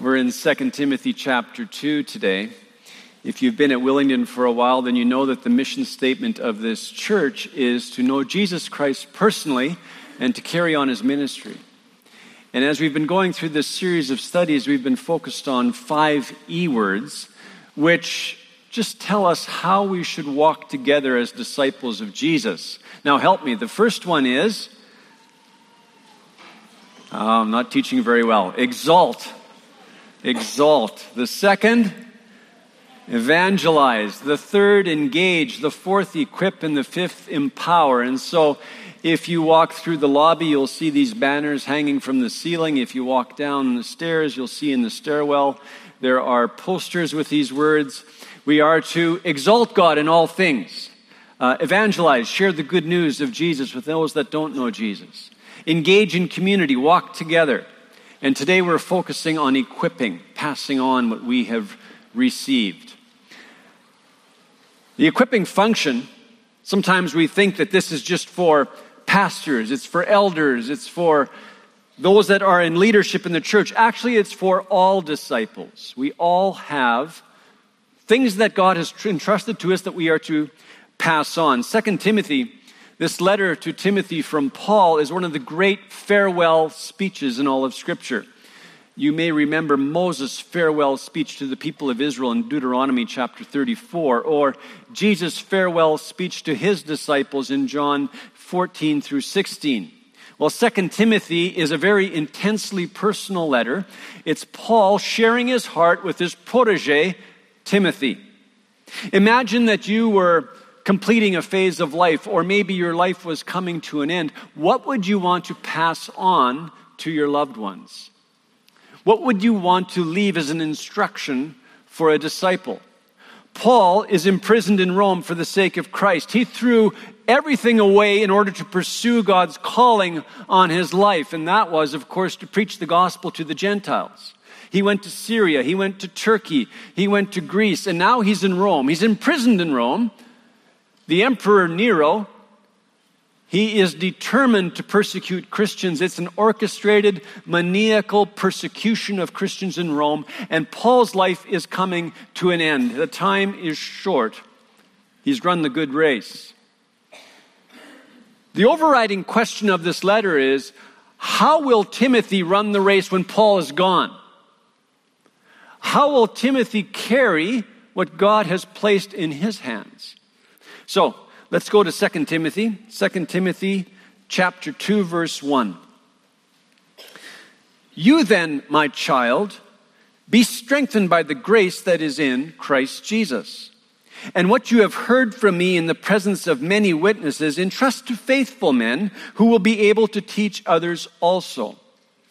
We're in 2 Timothy chapter 2 today. If you've been at Willingdon for a while, then you know that the mission statement of this church is to know Jesus Christ personally and to carry on his ministry. And as we've been going through this series of studies, we've been focused on five E words, which just tell us how we should walk together as disciples of Jesus. Now, help me. The first one is oh, I'm not teaching very well. Exalt. Exalt. The second, evangelize. The third, engage. The fourth, equip. And the fifth, empower. And so, if you walk through the lobby, you'll see these banners hanging from the ceiling. If you walk down the stairs, you'll see in the stairwell there are posters with these words. We are to exalt God in all things, uh, evangelize, share the good news of Jesus with those that don't know Jesus, engage in community, walk together. And today we're focusing on equipping, passing on what we have received. The equipping function, sometimes we think that this is just for pastors, it's for elders, it's for those that are in leadership in the church. Actually, it's for all disciples. We all have things that God has entrusted to us that we are to pass on. Second Timothy, this letter to Timothy from Paul is one of the great farewell speeches in all of Scripture. You may remember Moses' farewell speech to the people of Israel in Deuteronomy chapter 34, or Jesus' farewell speech to his disciples in John 14 through 16. Well, Second Timothy is a very intensely personal letter. It's Paul sharing his heart with his protege, Timothy. Imagine that you were completing a phase of life, or maybe your life was coming to an end. What would you want to pass on to your loved ones? What would you want to leave as an instruction for a disciple? Paul is imprisoned in Rome for the sake of Christ. He threw everything away in order to pursue God's calling on his life, and that was, of course, to preach the gospel to the Gentiles. He went to Syria. He went to Turkey. He went to Greece. And now he's in Rome. He's imprisoned in Rome. The Emperor Nero, he is determined to persecute Christians. It's an orchestrated, maniacal persecution of Christians in Rome. And Paul's life is coming to an end. The time is short. He's run the good race. The overriding question of this letter is how will Timothy run the race when Paul is gone? How will Timothy carry what God has placed in his hands? So, let's go to 2 Timothy, 2 Timothy chapter 2 verse 1. You then, my child, be strengthened by the grace that is in Christ Jesus. And what you have heard from me in the presence of many witnesses, entrust to faithful men who will be able to teach others also.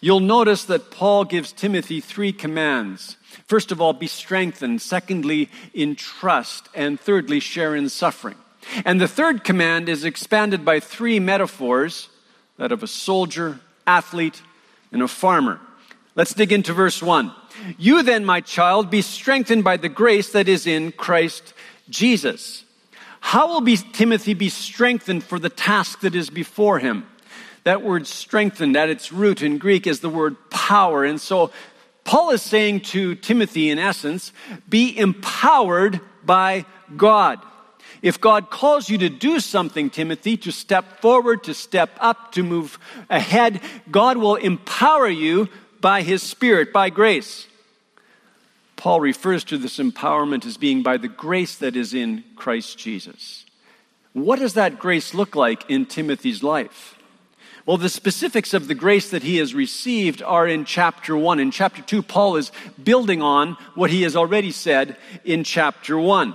You'll notice that Paul gives Timothy three commands. First of all, be strengthened. Secondly, in trust. And thirdly, share in suffering. And the third command is expanded by three metaphors that of a soldier, athlete, and a farmer. Let's dig into verse 1. You then, my child, be strengthened by the grace that is in Christ Jesus. How will be, Timothy be strengthened for the task that is before him? That word strengthened at its root in Greek is the word power. And so Paul is saying to Timothy, in essence, be empowered by God. If God calls you to do something, Timothy, to step forward, to step up, to move ahead, God will empower you by His Spirit, by grace. Paul refers to this empowerment as being by the grace that is in Christ Jesus. What does that grace look like in Timothy's life? Well, the specifics of the grace that he has received are in chapter 1. In chapter 2, Paul is building on what he has already said in chapter 1.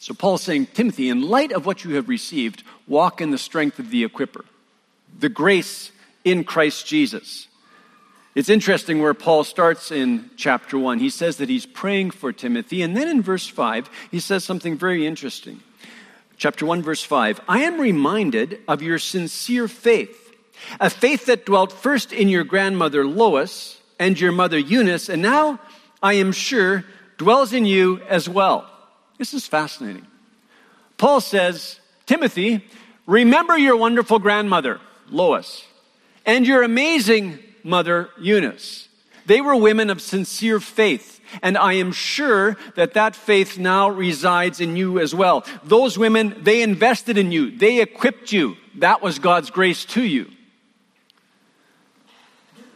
So Paul's saying, Timothy, in light of what you have received, walk in the strength of the equiper, the grace in Christ Jesus. It's interesting where Paul starts in chapter 1. He says that he's praying for Timothy, and then in verse 5, he says something very interesting. Chapter 1, verse 5 I am reminded of your sincere faith, a faith that dwelt first in your grandmother Lois and your mother Eunice, and now, I am sure, dwells in you as well. This is fascinating. Paul says, Timothy, remember your wonderful grandmother, Lois, and your amazing mother, Eunice. They were women of sincere faith, and I am sure that that faith now resides in you as well. Those women, they invested in you, they equipped you. That was God's grace to you.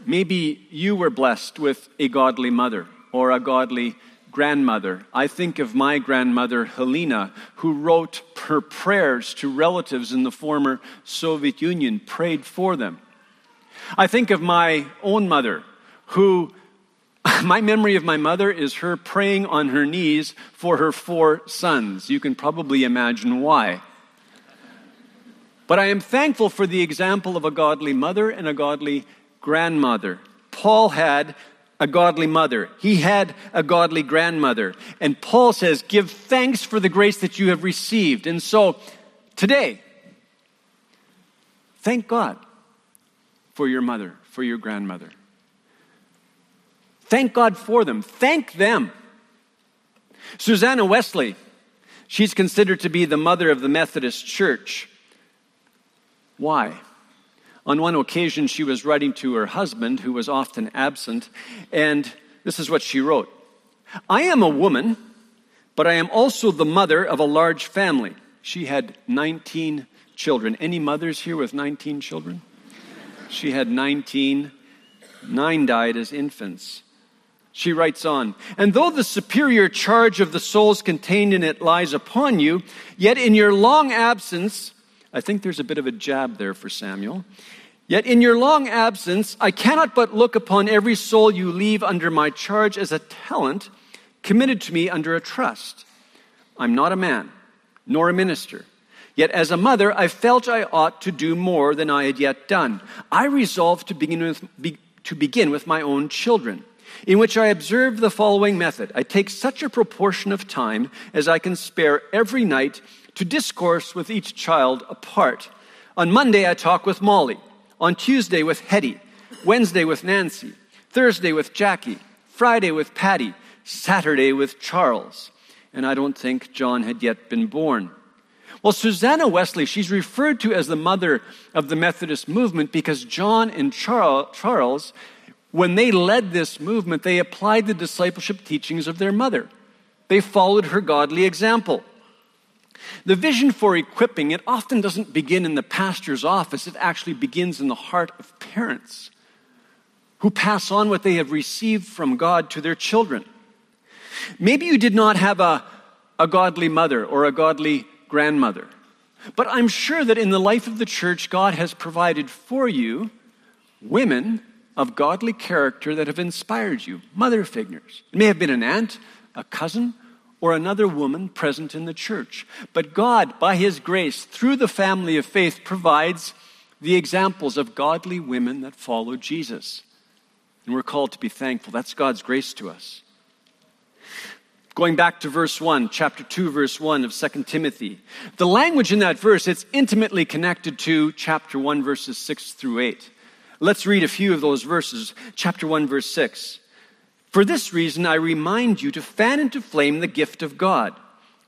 Maybe you were blessed with a godly mother or a godly grandmother. I think of my grandmother, Helena, who wrote her prayers to relatives in the former Soviet Union, prayed for them. I think of my own mother, who, my memory of my mother is her praying on her knees for her four sons. You can probably imagine why. But I am thankful for the example of a godly mother and a godly grandmother. Paul had a godly mother. He had a godly grandmother. And Paul says, Give thanks for the grace that you have received. And so, today, thank God for your mother, for your grandmother. Thank God for them. Thank them. Susanna Wesley, she's considered to be the mother of the Methodist Church. Why? On one occasion, she was writing to her husband, who was often absent, and this is what she wrote I am a woman, but I am also the mother of a large family. She had 19 children. Any mothers here with 19 children? She had 19. Nine died as infants. She writes on, and though the superior charge of the souls contained in it lies upon you, yet in your long absence, I think there's a bit of a jab there for Samuel. Yet in your long absence, I cannot but look upon every soul you leave under my charge as a talent committed to me under a trust. I'm not a man, nor a minister. Yet as a mother, I felt I ought to do more than I had yet done. I resolved to begin with, be, to begin with my own children, in which I observe the following method. I take such a proportion of time as I can spare every night to discourse with each child apart. On Monday, I talk with Molly. On Tuesday, with Hetty. Wednesday, with Nancy. Thursday, with Jackie. Friday, with Patty. Saturday, with Charles. And I don't think John had yet been born. Well, Susanna Wesley, she's referred to as the mother of the Methodist movement because John and Charles, when they led this movement, they applied the discipleship teachings of their mother. They followed her godly example. The vision for equipping, it often doesn't begin in the pastor's office, it actually begins in the heart of parents who pass on what they have received from God to their children. Maybe you did not have a, a godly mother or a godly grandmother. But I'm sure that in the life of the church, God has provided for you women of godly character that have inspired you, mother figures. It may have been an aunt, a cousin, or another woman present in the church. But God, by His grace, through the family of faith, provides the examples of godly women that follow Jesus. And we're called to be thankful. That's God's grace to us. Going back to verse 1, chapter 2, verse 1 of 2 Timothy. The language in that verse, it's intimately connected to chapter 1, verses 6 through 8. Let's read a few of those verses. Chapter 1, verse 6. For this reason, I remind you to fan into flame the gift of God,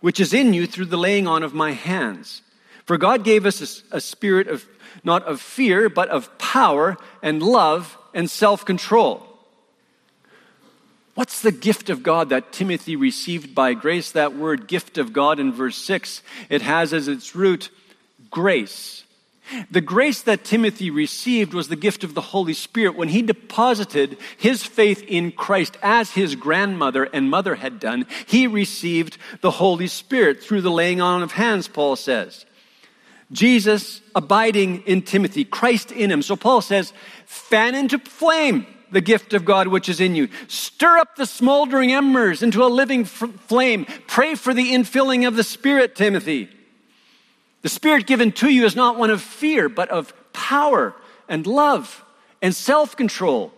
which is in you through the laying on of my hands. For God gave us a, a spirit of, not of fear, but of power and love and self control. What's the gift of God that Timothy received by grace? That word gift of God in verse 6, it has as its root grace. The grace that Timothy received was the gift of the Holy Spirit when he deposited his faith in Christ as his grandmother and mother had done. He received the Holy Spirit through the laying on of hands, Paul says. Jesus abiding in Timothy, Christ in him. So Paul says, fan into flame the gift of God which is in you. Stir up the smoldering embers into a living f- flame. Pray for the infilling of the Spirit, Timothy. The Spirit given to you is not one of fear, but of power and love and self control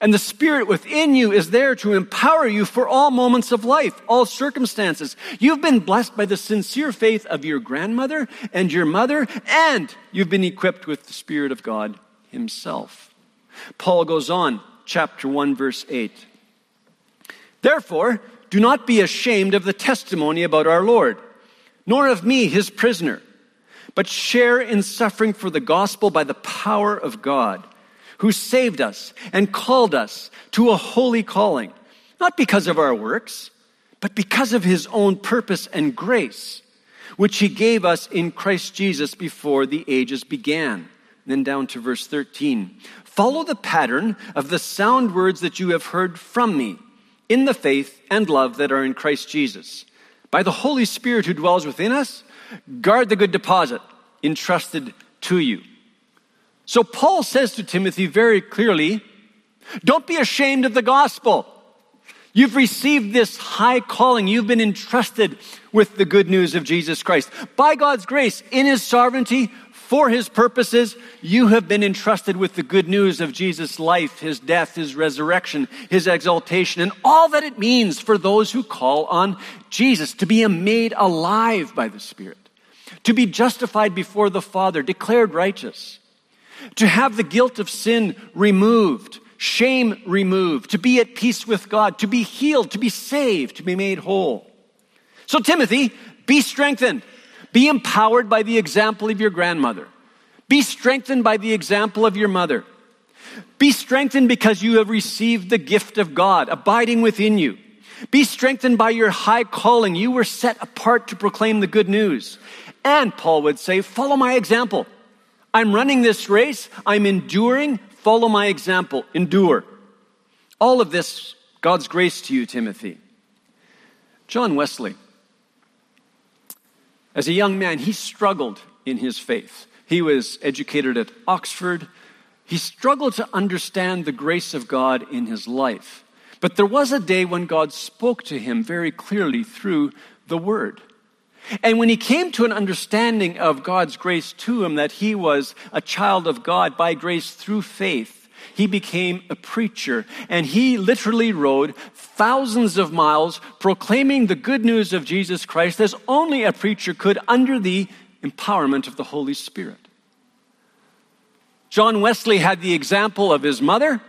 And the Spirit within you is there to empower you for all moments of life, all circumstances. You've been blessed by the sincere faith of your grandmother and your mother, and you've been equipped with the Spirit of God Himself. Paul goes on, chapter 1, verse 8. Therefore, do not be ashamed of the testimony about our Lord, nor of me, His prisoner, but share in suffering for the gospel by the power of God who saved us and called us to a holy calling, not because of our works, but because of his own purpose and grace, which he gave us in Christ Jesus before the ages began. Then down to verse 13. Follow the pattern of the sound words that you have heard from me in the faith and love that are in Christ Jesus. By the Holy Spirit who dwells within us, guard the good deposit entrusted to you. So Paul says to Timothy very clearly, don't be ashamed of the gospel. You've received this high calling. You've been entrusted with the good news of Jesus Christ. By God's grace, in His sovereignty, for His purposes, you have been entrusted with the good news of Jesus' life, His death, His resurrection, His exaltation, and all that it means for those who call on Jesus to be made alive by the Spirit, to be justified before the Father, declared righteous to have the guilt of sin removed, shame removed, to be at peace with God, to be healed, to be saved, to be made whole. So, Timothy, be strengthened. Be empowered by the example of your grandmother. Be strengthened by the example of your mother. Be strengthened because you have received the gift of God abiding within you. Be strengthened by your high calling. You were set apart to proclaim the good news. And Paul would say, follow my example. I'm running this race. I'm enduring. Follow my example. Endure. All of this, God's grace to you, Timothy. John Wesley, as a young man, he struggled in his faith. He was educated at Oxford. He struggled to understand the grace of God in his life. But there was a day when God spoke to him very clearly through the Word. And when he came to an understanding of God's grace to him, that he was a child of God by grace through faith, he became a preacher. And he literally rode thousands of miles proclaiming the good news of Jesus Christ as only a preacher could under the empowerment of the Holy Spirit. John Wesley had the example of his mother,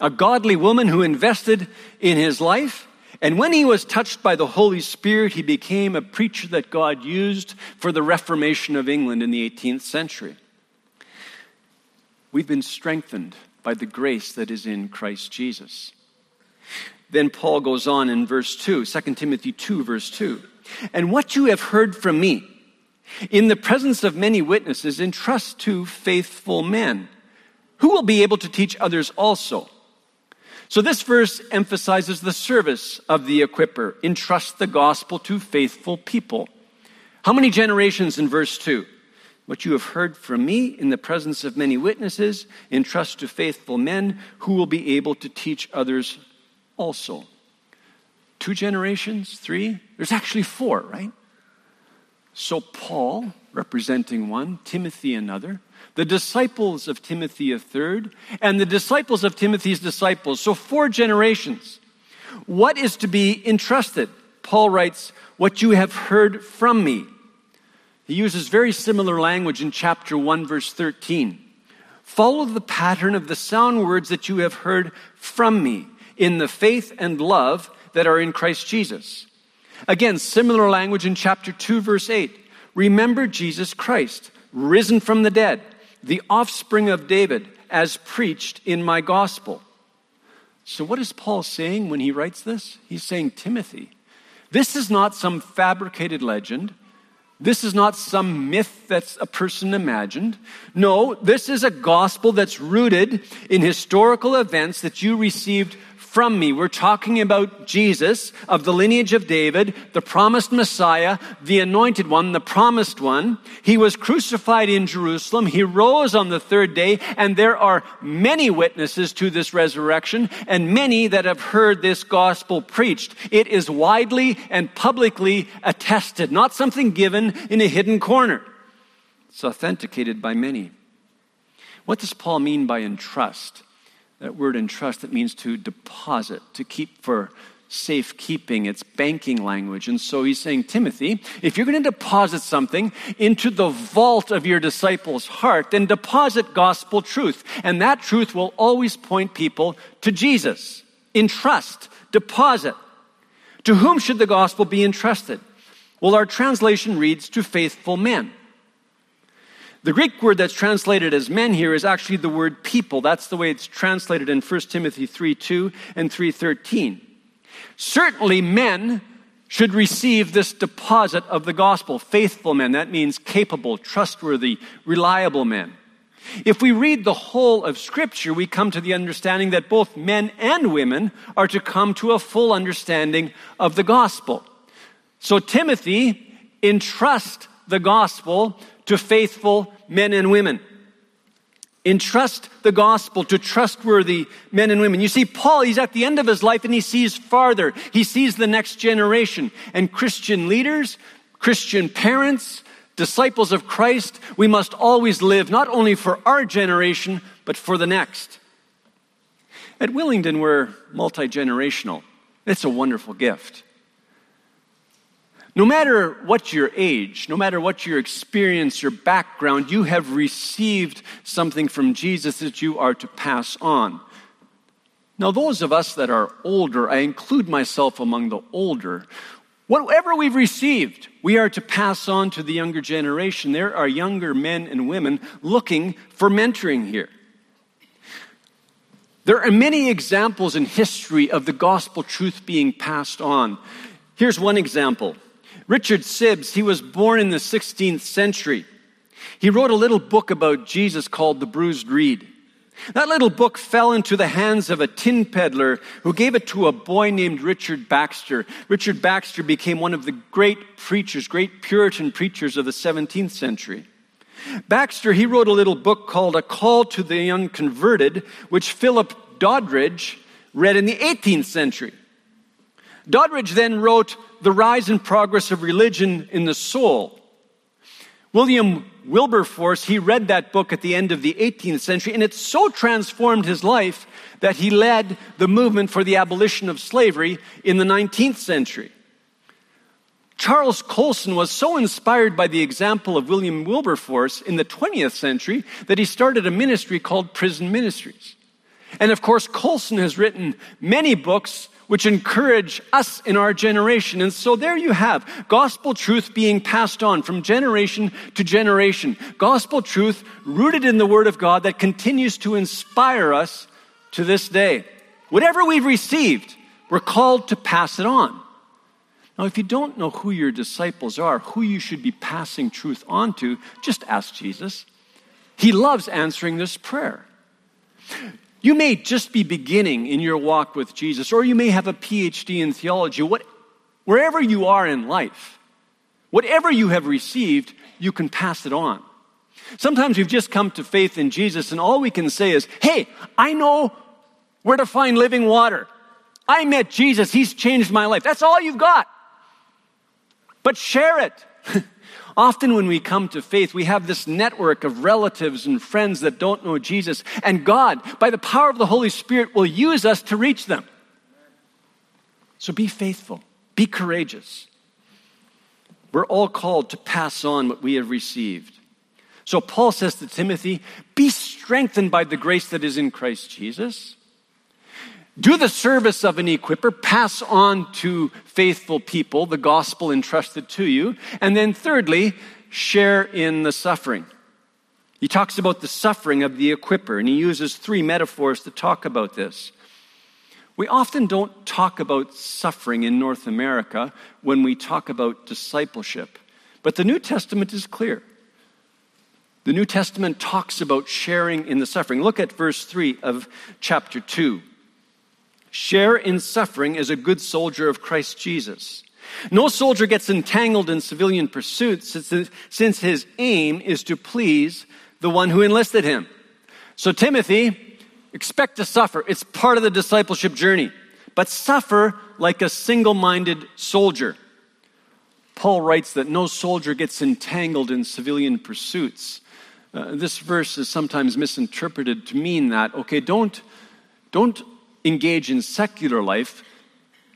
a godly woman who invested in his life. And when he was touched by the Holy Spirit, he became a preacher that God used for the Reformation of England in the 18th century. We've been strengthened by the grace that is in Christ Jesus. Then Paul goes on in verse 2, 2 Timothy 2, verse 2. And what you have heard from me in the presence of many witnesses, entrust to faithful men who will be able to teach others also. So this verse emphasizes the service of the equiper. Entrust the gospel to faithful people. How many generations in verse 2? What you have heard from me in the presence of many witnesses, entrust to faithful men who will be able to teach others also. Two generations? Three? There's actually four, right? So Paul, representing one, Timothy another, the disciples of Timothy a third, and the disciples of Timothy's disciples. So four generations. What is to be entrusted? Paul writes, What you have heard from me. He uses very similar language in chapter 1, verse 13. Follow the pattern of the sound words that you have heard from me in the faith and love that are in Christ Jesus. Again, similar language in chapter 2, verse 8. Remember Jesus Christ, risen from the dead the offspring of David, as preached in my gospel. So, what is Paul saying when he writes this? He's saying, Timothy, this is not some fabricated legend. This is not some myth that's a person imagined. No, this is a gospel that's rooted in historical events that you received from me. We're talking about Jesus of the lineage of David, the promised Messiah, the anointed one, the promised one. He was crucified in Jerusalem. He rose on the third day, and there are many witnesses to this resurrection and many that have heard this gospel preached. It is widely and publicly attested, not something given in a hidden corner. It's authenticated by many. What does Paul mean by entrust? That word entrust that means to deposit, to keep for safekeeping, it's banking language. And so he's saying, Timothy, if you're going to deposit something into the vault of your disciples' heart, then deposit gospel truth. And that truth will always point people to Jesus. Entrust, deposit. To whom should the gospel be entrusted? Well, our translation reads, to faithful men. The Greek word that's translated as men here is actually the word people. That's the way it's translated in 1 Timothy 3 2 and 313. Certainly, men should receive this deposit of the gospel. Faithful men, that means capable, trustworthy, reliable men. If we read the whole of Scripture, we come to the understanding that both men and women are to come to a full understanding of the gospel. So, Timothy, entrust the gospel to faithful men and women entrust the gospel to trustworthy men and women. You see, Paul, he's at the end of his life and he sees farther. He sees the next generation. And Christian leaders, Christian parents, disciples of Christ, we must always live not only for our generation, but for the next. At Willingdon, we're multi generational. It's a wonderful gift. No matter what your age, no matter what your experience, your background, you have received something from Jesus that you are to pass on. Now, those of us that are older, I include myself among the older, whatever we've received, we are to pass on to the younger generation. There are younger men and women looking for mentoring here. There are many examples in history of the gospel truth being passed on. Here's one example. Richard Sibbes, he was born in the 16th century. He wrote a little book about Jesus called The Bruised Reed. That little book fell into the hands of a tin peddler who gave it to a boy named Richard Baxter. Richard Baxter became one of the great preachers, great Puritan preachers of the 17th century. Baxter, he wrote a little book called A Call to the Unconverted, which Philip Doddridge read in the 18th century. Doddridge then wrote The Rise and Progress of Religion in the Soul. William Wilberforce, he read that book at the end of the 18th century, and it so transformed his life that he led the movement for the abolition of slavery in the 19th century. Charles Colson was so inspired by the example of William Wilberforce in the 20th century that he started a ministry called Prison Ministries. And of course, Colson has written many books which encourage us in our generation. And so there you have gospel truth being passed on from generation to generation. Gospel truth rooted in the Word of God that continues to inspire us to this day. Whatever we've received, we're called to pass it on. Now, if you don't know who your disciples are, who you should be passing truth on to, just ask Jesus. He loves answering this prayer. You may just be beginning in your walk with Jesus, or you may have a PhD in theology. What, wherever you are in life, whatever you have received, you can pass it on. Sometimes we've just come to faith in Jesus, and all we can say is, Hey, I know where to find living water. I met Jesus, He's changed my life. That's all you've got. But share it. Often, when we come to faith, we have this network of relatives and friends that don't know Jesus, and God, by the power of the Holy Spirit, will use us to reach them. So be faithful, be courageous. We're all called to pass on what we have received. So Paul says to Timothy, Be strengthened by the grace that is in Christ Jesus. Do the service of an equiper, pass on to faithful people the gospel entrusted to you. And then, thirdly, share in the suffering. He talks about the suffering of the equiper, and he uses three metaphors to talk about this. We often don't talk about suffering in North America when we talk about discipleship, but the New Testament is clear. The New Testament talks about sharing in the suffering. Look at verse 3 of chapter 2. Share in suffering as a good soldier of Christ Jesus. No soldier gets entangled in civilian pursuits since his aim is to please the one who enlisted him. So, Timothy, expect to suffer. It's part of the discipleship journey. But suffer like a single minded soldier. Paul writes that no soldier gets entangled in civilian pursuits. Uh, this verse is sometimes misinterpreted to mean that, okay, don't Don't engage in secular life.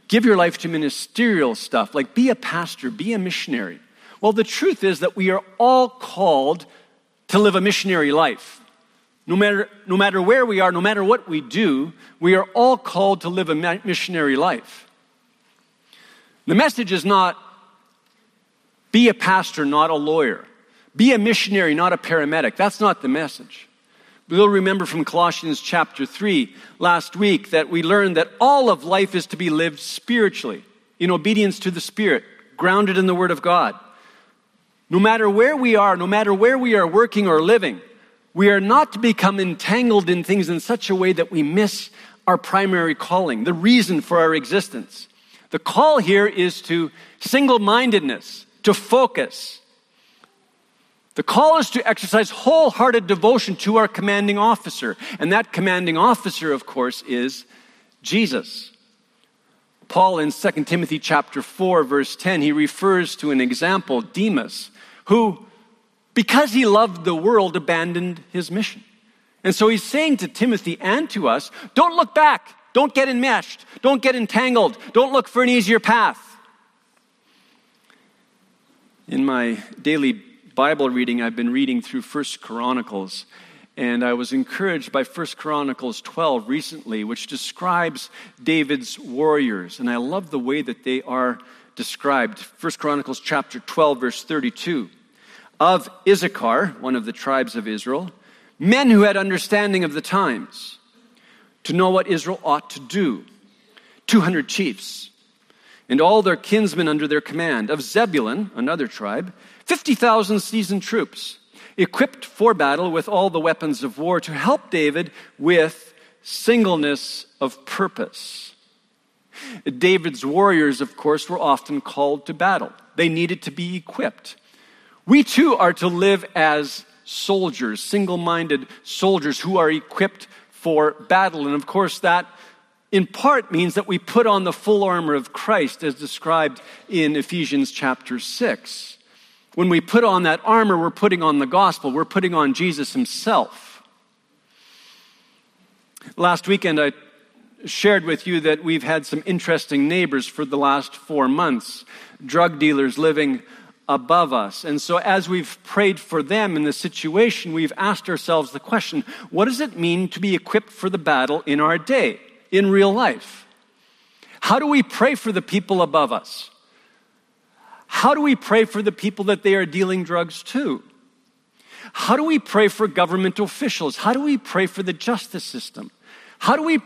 Give your life to ministerial stuff, like be a pastor, be a missionary. Well, the truth is that we are all called to live a missionary life. No matter, no matter where we are, no matter what we do, we are all called to live a missionary life. The message is not be a pastor, not a lawyer. Be a missionary, not a paramedic. That's not the message. We'll remember from Colossians chapter 3 last week that we learned that all of life is to be lived spiritually, in obedience to the Spirit, grounded in the Word of God. No matter where we are, no matter where we are working or living, we are not to become entangled in things in such a way that we miss our primary calling, the reason for our existence. The call here is to single mindedness, to focus, the call is to exercise wholehearted devotion to our commanding officer. And that commanding officer, of course, is Jesus. Paul in 2 Timothy chapter 4 verse 10 he refers to an example Demas who because he loved the world abandoned his mission. And so he's saying to Timothy and to us, don't look back. Don't get enmeshed. Don't get entangled. Don't look for an easier path. In my daily Bible reading, I've been reading through First Chronicles, and I was encouraged by First Chronicles 12 recently, which describes David's warriors, and I love the way that they are described. First Chronicles chapter 12, verse 32. Of Issachar, one of the tribes of Israel, men who had understanding of the times, to know what Israel ought to do. 200 chiefs, and all their kinsmen under their command. Of Zebulun, another tribe, 50,000 seasoned troops, equipped for battle with all the weapons of war to help David with singleness of purpose. David's warriors, of course, were often called to battle. They needed to be equipped. We too are to live as soldiers, single minded soldiers who are equipped for battle. And of course, that in part means that we put on the full armor of Christ as described in Ephesians chapter 6. When we put on that armor, we're putting on the gospel, we're putting on Jesus himself. Last weekend, I shared with you that we've had some interesting neighbors for the last four months, drug dealers living above us. And so, as we've prayed for them in the situation, we've asked ourselves the question what does it mean to be equipped for the battle in our day, in real life? How do we pray for the people above us? How do we pray for the people that they are dealing drugs to? How do we pray for government officials? How do we pray for the justice system? How do we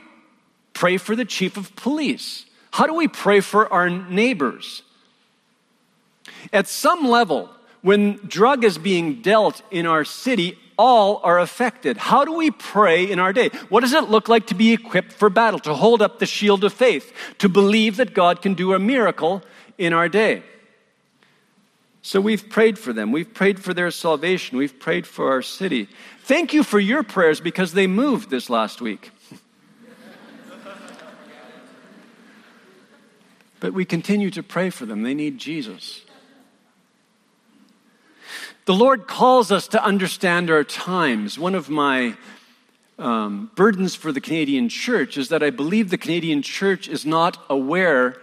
pray for the chief of police? How do we pray for our neighbors? At some level, when drug is being dealt in our city, all are affected. How do we pray in our day? What does it look like to be equipped for battle, to hold up the shield of faith, to believe that God can do a miracle in our day? So we've prayed for them. We've prayed for their salvation. We've prayed for our city. Thank you for your prayers because they moved this last week. but we continue to pray for them. They need Jesus. The Lord calls us to understand our times. One of my um, burdens for the Canadian church is that I believe the Canadian church is not aware,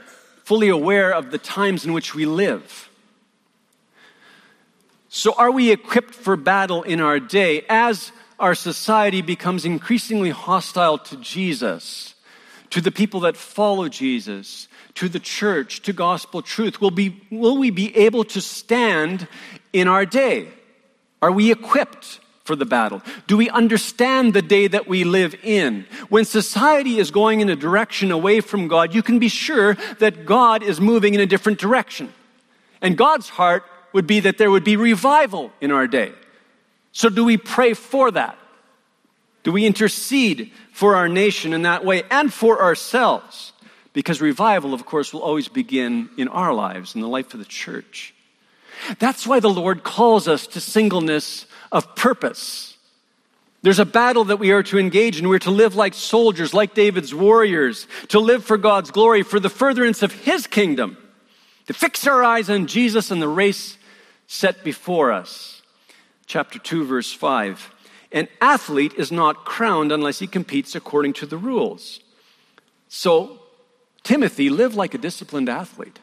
fully aware of the times in which we live. So, are we equipped for battle in our day as our society becomes increasingly hostile to Jesus, to the people that follow Jesus, to the church, to gospel truth? Will, be, will we be able to stand in our day? Are we equipped for the battle? Do we understand the day that we live in? When society is going in a direction away from God, you can be sure that God is moving in a different direction. And God's heart would be that there would be revival in our day. So, do we pray for that? Do we intercede for our nation in that way and for ourselves? Because revival, of course, will always begin in our lives, in the life of the church. That's why the Lord calls us to singleness of purpose. There's a battle that we are to engage in. We're to live like soldiers, like David's warriors, to live for God's glory, for the furtherance of His kingdom, to fix our eyes on Jesus and the race set before us. Chapter 2, verse 5. An athlete is not crowned unless he competes according to the rules. So, Timothy, live like a disciplined athlete.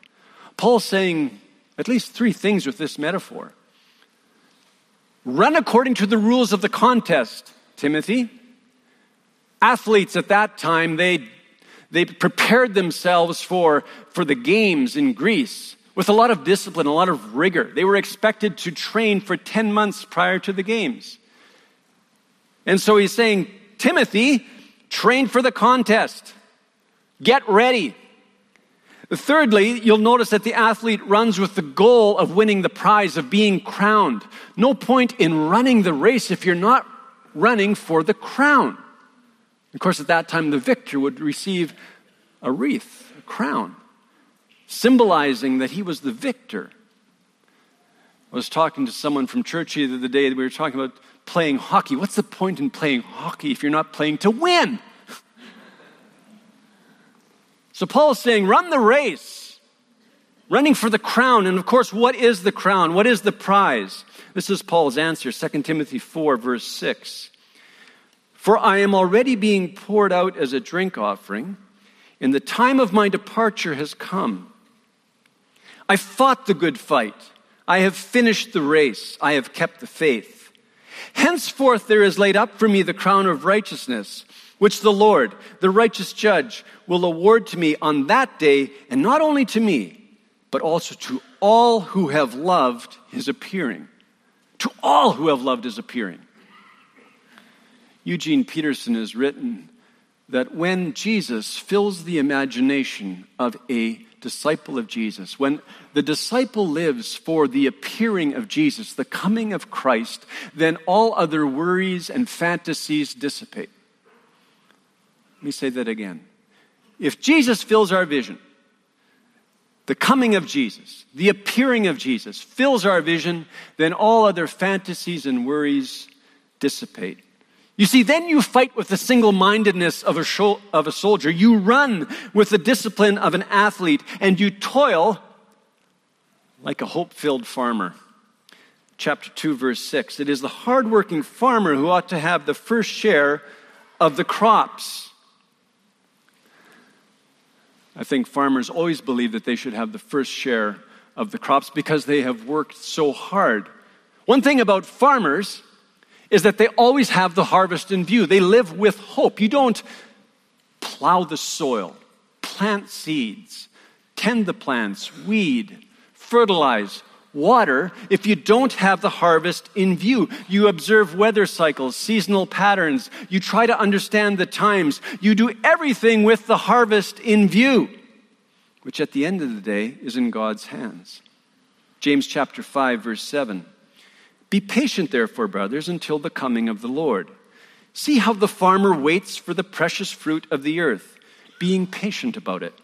Paul's saying at least three things with this metaphor. Run according to the rules of the contest, Timothy. Athletes at that time, they, they prepared themselves for, for the games in Greece with a lot of discipline, a lot of rigor. They were expected to train for 10 months prior to the games. And so he's saying, Timothy, train for the contest. Get ready. Thirdly, you'll notice that the athlete runs with the goal of winning the prize, of being crowned. No point in running the race if you're not running for the crown. Of course, at that time, the victor would receive a wreath, a crown, symbolizing that he was the victor. I was talking to someone from church the other day, that we were talking about playing hockey. What's the point in playing hockey if you're not playing to win? So Paul is saying, run the race, running for the crown. And of course, what is the crown? What is the prize? This is Paul's answer, 2 Timothy 4, verse 6. For I am already being poured out as a drink offering, and the time of my departure has come. I fought the good fight. I have finished the race. I have kept the faith. Henceforth there is laid up for me the crown of righteousness which the Lord, the righteous judge, will award to me on that day, and not only to me, but also to all who have loved his appearing. To all who have loved his appearing. Eugene Peterson has written that when Jesus fills the imagination of a disciple of Jesus, when the disciple lives for the appearing of Jesus, the coming of Christ, then all other worries and fantasies dissipate. Let me say that again. If Jesus fills our vision, the coming of Jesus, the appearing of Jesus fills our vision, then all other fantasies and worries dissipate. You see, then you fight with the single mindedness of a, sho- of a soldier. You run with the discipline of an athlete, and you toil like a hope filled farmer. Chapter 2, verse 6. It is the hardworking farmer who ought to have the first share of the crops. I think farmers always believe that they should have the first share of the crops because they have worked so hard. One thing about farmers is that they always have the harvest in view. They live with hope. You don't plow the soil, plant seeds, tend the plants, weed, fertilize, water if you don't have the harvest in view. You observe weather cycles, seasonal patterns. You try to understand the times. You do everything with the harvest in view, which at the end of the day is in God's hands. James chapter 5 verse 7. Be patient therefore, brothers, until the coming of the Lord. See how the farmer waits for the precious fruit of the earth, being patient about it,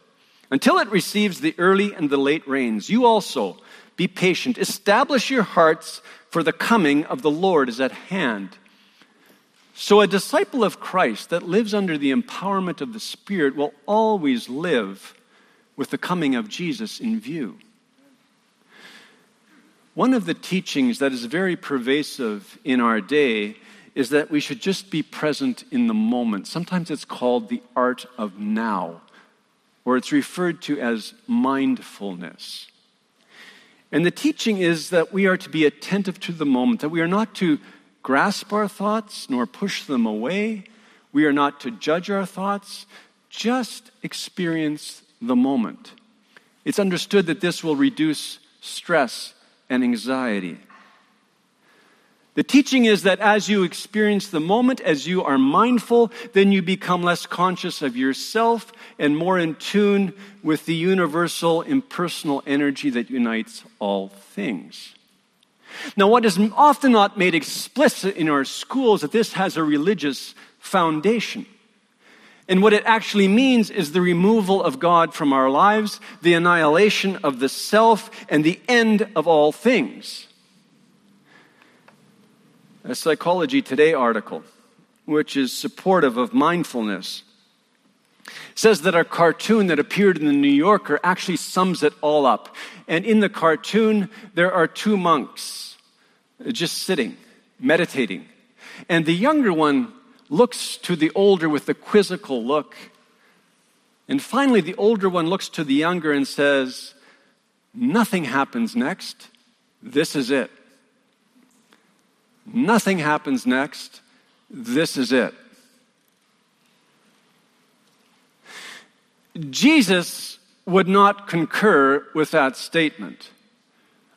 until it receives the early and the late rains. You also be patient. Establish your hearts, for the coming of the Lord is at hand. So, a disciple of Christ that lives under the empowerment of the Spirit will always live with the coming of Jesus in view. One of the teachings that is very pervasive in our day is that we should just be present in the moment. Sometimes it's called the art of now, or it's referred to as mindfulness. And the teaching is that we are to be attentive to the moment, that we are not to grasp our thoughts nor push them away. We are not to judge our thoughts, just experience the moment. It's understood that this will reduce stress and anxiety. The teaching is that as you experience the moment, as you are mindful, then you become less conscious of yourself and more in tune with the universal impersonal energy that unites all things. Now, what is often not made explicit in our schools that this has a religious foundation. And what it actually means is the removal of God from our lives, the annihilation of the self, and the end of all things a Psychology Today article, which is supportive of mindfulness, says that a cartoon that appeared in the New Yorker actually sums it all up. And in the cartoon, there are two monks just sitting, meditating. And the younger one looks to the older with a quizzical look. And finally, the older one looks to the younger and says, Nothing happens next. This is it. Nothing happens next. This is it. Jesus would not concur with that statement.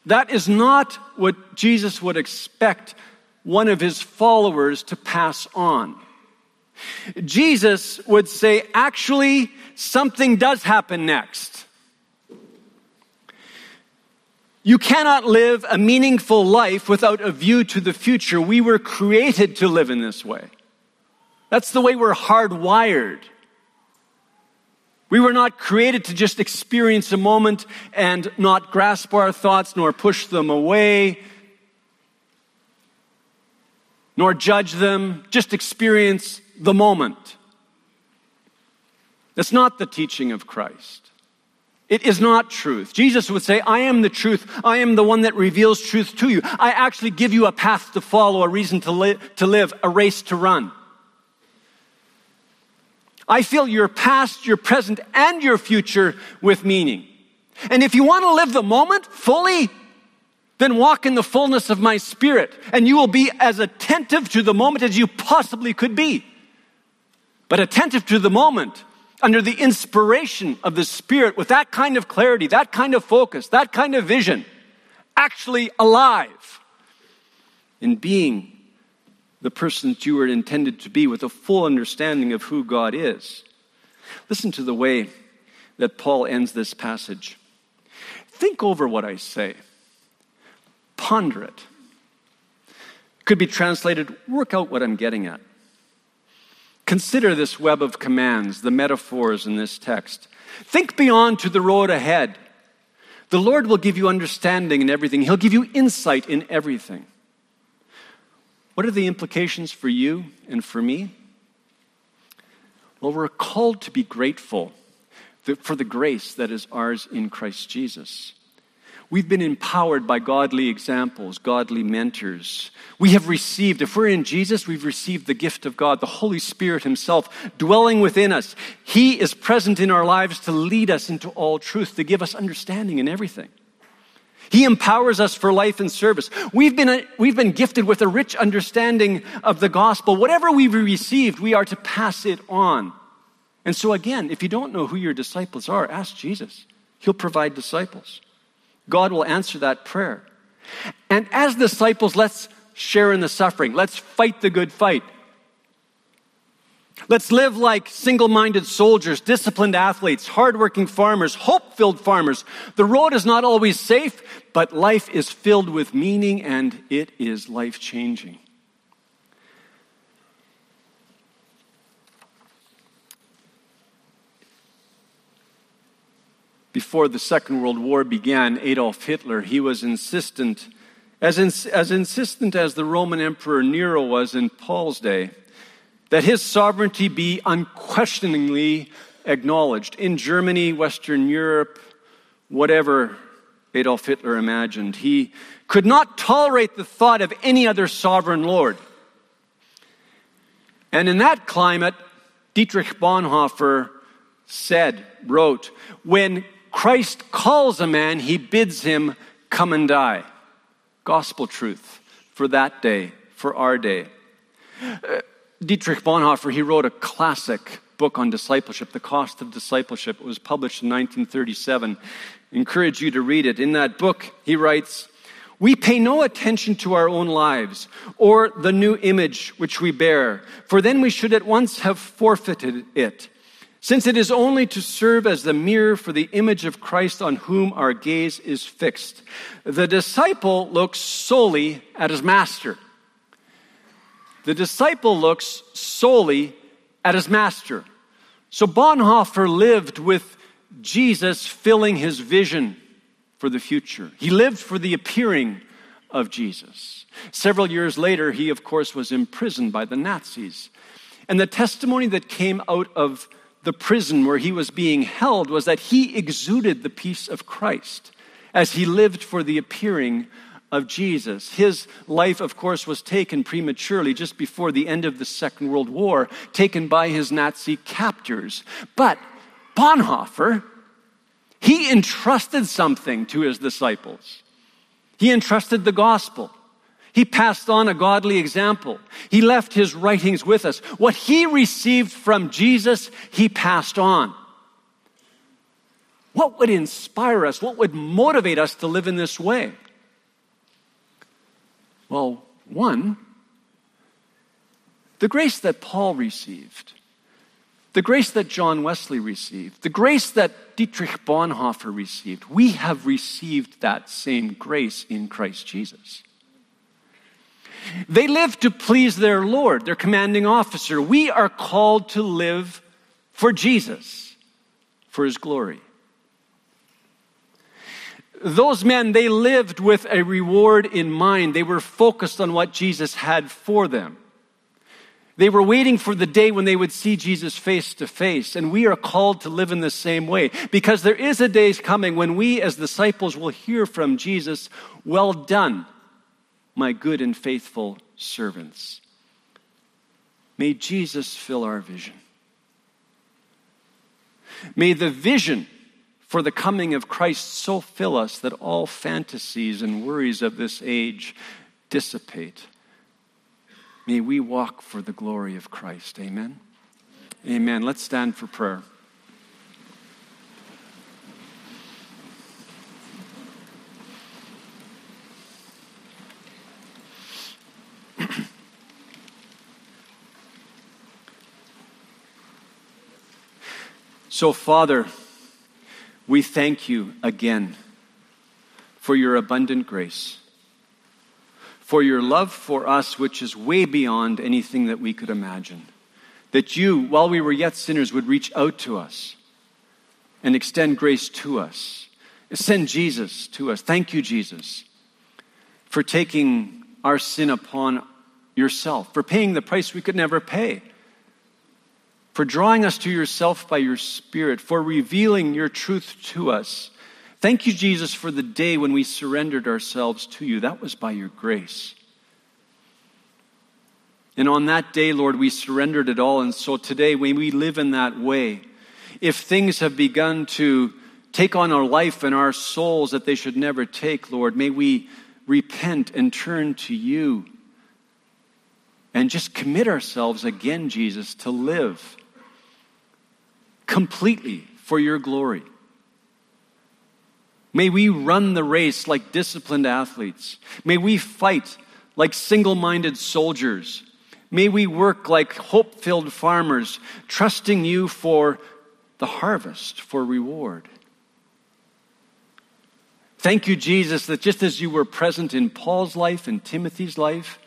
That is not what Jesus would expect one of his followers to pass on. Jesus would say, actually, something does happen next. You cannot live a meaningful life without a view to the future. We were created to live in this way. That's the way we're hardwired. We were not created to just experience a moment and not grasp our thoughts nor push them away, nor judge them, just experience the moment. That's not the teaching of Christ. It is not truth. Jesus would say, I am the truth. I am the one that reveals truth to you. I actually give you a path to follow, a reason to, li- to live, a race to run. I fill your past, your present, and your future with meaning. And if you want to live the moment fully, then walk in the fullness of my spirit, and you will be as attentive to the moment as you possibly could be. But attentive to the moment under the inspiration of the Spirit with that kind of clarity, that kind of focus, that kind of vision, actually alive in being the person that you were intended to be with a full understanding of who God is. Listen to the way that Paul ends this passage. Think over what I say, ponder it. Could be translated, work out what I'm getting at. Consider this web of commands, the metaphors in this text. Think beyond to the road ahead. The Lord will give you understanding in everything, He'll give you insight in everything. What are the implications for you and for me? Well, we're called to be grateful for the grace that is ours in Christ Jesus. We've been empowered by godly examples, godly mentors. We have received, if we're in Jesus, we've received the gift of God, the Holy Spirit Himself dwelling within us. He is present in our lives to lead us into all truth, to give us understanding in everything. He empowers us for life and service. We've been, we've been gifted with a rich understanding of the gospel. Whatever we've received, we are to pass it on. And so, again, if you don't know who your disciples are, ask Jesus. He'll provide disciples. God will answer that prayer. And as disciples, let's share in the suffering. Let's fight the good fight. Let's live like single minded soldiers, disciplined athletes, hardworking farmers, hope filled farmers. The road is not always safe, but life is filled with meaning and it is life changing. Before the Second World War began, Adolf Hitler, he was insistent, as, ins- as insistent as the Roman Emperor Nero was in Paul's day, that his sovereignty be unquestioningly acknowledged. In Germany, Western Europe, whatever Adolf Hitler imagined, he could not tolerate the thought of any other sovereign lord. And in that climate, Dietrich Bonhoeffer said, wrote, when Christ calls a man, he bids him come and die. Gospel truth for that day, for our day. Uh, Dietrich Bonhoeffer, he wrote a classic book on discipleship, The Cost of Discipleship. It was published in 1937. I encourage you to read it. In that book, he writes, we pay no attention to our own lives or the new image which we bear, for then we should at once have forfeited it since it is only to serve as the mirror for the image of Christ on whom our gaze is fixed. The disciple looks solely at his master. The disciple looks solely at his master. So Bonhoeffer lived with Jesus filling his vision for the future. He lived for the appearing of Jesus. Several years later, he, of course, was imprisoned by the Nazis. And the testimony that came out of the prison where he was being held was that he exuded the peace of Christ as he lived for the appearing of Jesus. His life, of course, was taken prematurely just before the end of the Second World War, taken by his Nazi captors. But Bonhoeffer, he entrusted something to his disciples. He entrusted the gospel. He passed on a godly example. He left his writings with us. What he received from Jesus, he passed on. What would inspire us? What would motivate us to live in this way? Well, one, the grace that Paul received, the grace that John Wesley received, the grace that Dietrich Bonhoeffer received, we have received that same grace in Christ Jesus. They live to please their Lord, their commanding officer. We are called to live for Jesus, for his glory. Those men, they lived with a reward in mind. They were focused on what Jesus had for them. They were waiting for the day when they would see Jesus face to face. And we are called to live in the same way because there is a day coming when we as disciples will hear from Jesus, Well done, my good and faithful servants. May Jesus fill our vision. May the vision for the coming of Christ so fill us that all fantasies and worries of this age dissipate. May we walk for the glory of Christ. Amen. Amen. Let's stand for prayer. So, Father, we thank you again for your abundant grace, for your love for us, which is way beyond anything that we could imagine. That you, while we were yet sinners, would reach out to us and extend grace to us. Send Jesus to us. Thank you, Jesus, for taking our sin upon yourself, for paying the price we could never pay for drawing us to yourself by your Spirit, for revealing your truth to us. Thank you, Jesus, for the day when we surrendered ourselves to you. That was by your grace. And on that day, Lord, we surrendered it all. And so today, when we live in that way, if things have begun to take on our life and our souls that they should never take, Lord, may we repent and turn to you and just commit ourselves again, Jesus, to live completely for your glory. May we run the race like disciplined athletes. May we fight like single minded soldiers. May we work like hope filled farmers, trusting you for the harvest, for reward. Thank you, Jesus, that just as you were present in Paul's life and Timothy's life,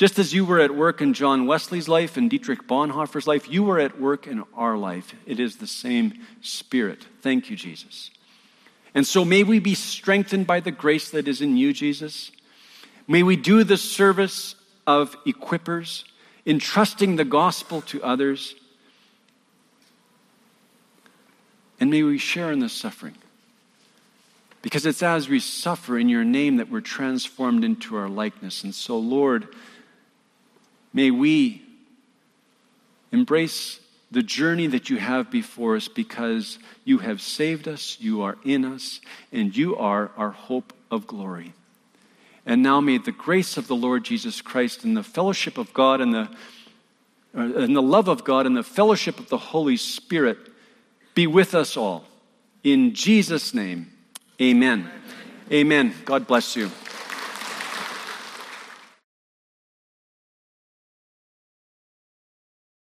just as you were at work in John Wesley's life and Dietrich Bonhoeffer's life, you were at work in our life. It is the same Spirit. Thank you, Jesus. And so may we be strengthened by the grace that is in you, Jesus. May we do the service of equippers, entrusting the gospel to others. And may we share in the suffering. Because it's as we suffer in your name that we're transformed into our likeness. And so, Lord, May we embrace the journey that you have before us because you have saved us, you are in us, and you are our hope of glory. And now may the grace of the Lord Jesus Christ and the fellowship of God and the, uh, and the love of God and the fellowship of the Holy Spirit be with us all. In Jesus' name, amen. Amen. God bless you.